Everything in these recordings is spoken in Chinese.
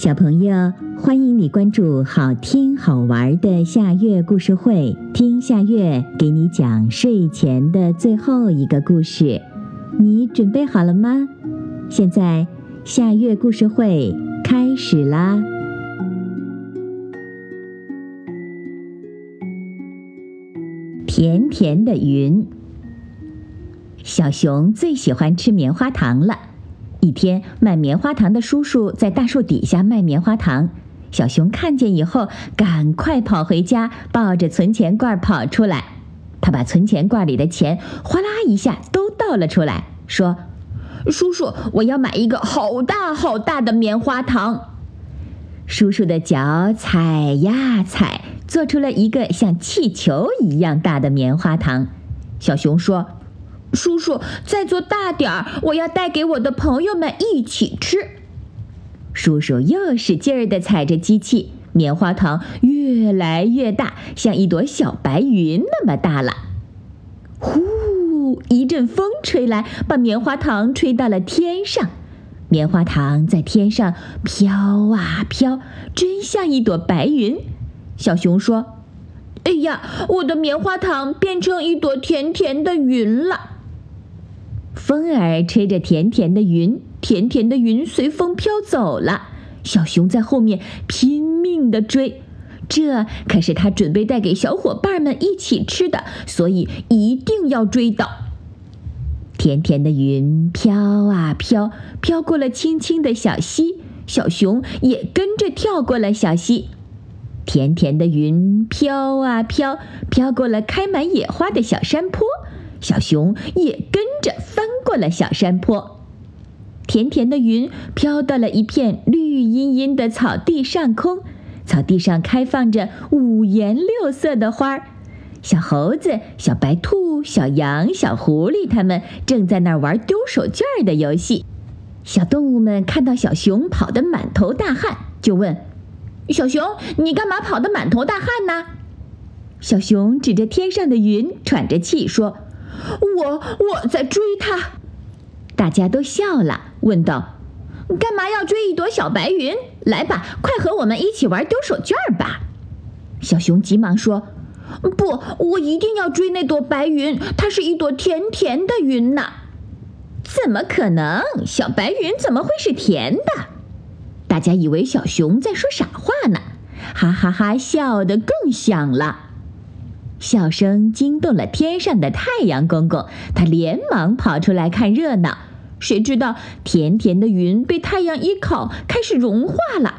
小朋友，欢迎你关注好听好玩的夏月故事会，听夏月给你讲睡前的最后一个故事。你准备好了吗？现在夏月故事会开始啦！甜甜的云，小熊最喜欢吃棉花糖了。一天，卖棉花糖的叔叔在大树底下卖棉花糖。小熊看见以后，赶快跑回家，抱着存钱罐跑出来。他把存钱罐里的钱哗啦一下都倒了出来，说：“叔叔，我要买一个好大好大的棉花糖。”叔叔的脚踩呀踩，做出了一个像气球一样大的棉花糖。小熊说。叔叔，再做大点儿，我要带给我的朋友们一起吃。叔叔又使劲儿地踩着机器，棉花糖越来越大，像一朵小白云那么大了。呼！一阵风吹来，把棉花糖吹到了天上。棉花糖在天上飘啊飘，真像一朵白云。小熊说：“哎呀，我的棉花糖变成一朵甜甜的云了。”风儿吹着甜甜的云，甜甜的云随风飘走了。小熊在后面拼命地追，这可是他准备带给小伙伴们一起吃的，所以一定要追到。甜甜的云飘啊飘，飘过了青青的小溪，小熊也跟着跳过了小溪。甜甜的云飘啊飘，飘过了开满野花的小山坡。小熊也跟着翻过了小山坡，甜甜的云飘到了一片绿茵茵的草地上空，草地上开放着五颜六色的花儿。小猴子、小白兔、小羊、小狐狸，它们正在那儿玩丢手绢儿的游戏。小动物们看到小熊跑得满头大汗，就问：“小熊，你干嘛跑得满头大汗呢？”小熊指着天上的云，喘着气说。我我在追他，大家都笑了，问道：“干嘛要追一朵小白云？来吧，快和我们一起玩丢手绢吧！”小熊急忙说：“不，我一定要追那朵白云，它是一朵甜甜的云呢。”“怎么可能？小白云怎么会是甜的？”大家以为小熊在说傻话呢，哈哈哈，笑得更响了。笑声惊动了天上的太阳公公，他连忙跑出来看热闹。谁知道甜甜的云被太阳一烤，开始融化了，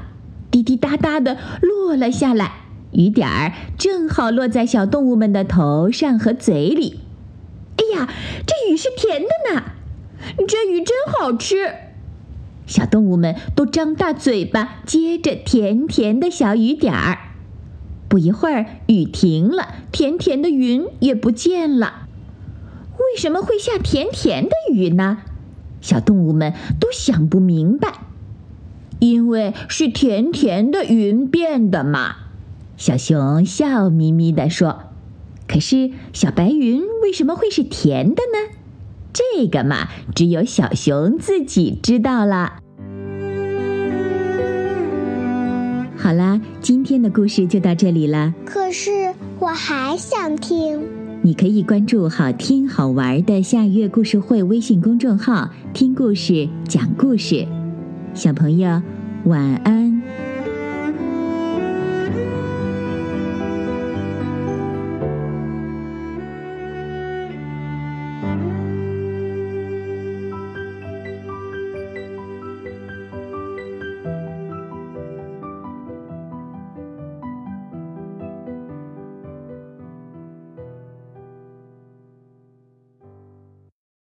滴滴答答的落了下来。雨点儿正好落在小动物们的头上和嘴里。哎呀，这雨是甜的呢！这雨真好吃。小动物们都张大嘴巴接着甜甜的小雨点儿。不一会儿，雨停了，甜甜的云也不见了。为什么会下甜甜的雨呢？小动物们都想不明白。因为是甜甜的云变的嘛。小熊笑眯眯地说：“可是小白云为什么会是甜的呢？这个嘛，只有小熊自己知道了。”好啦，今天的故事就到这里了。可是我还想听，你可以关注好听好玩的下月故事会微信公众号，听故事、讲故事。小朋友晚安。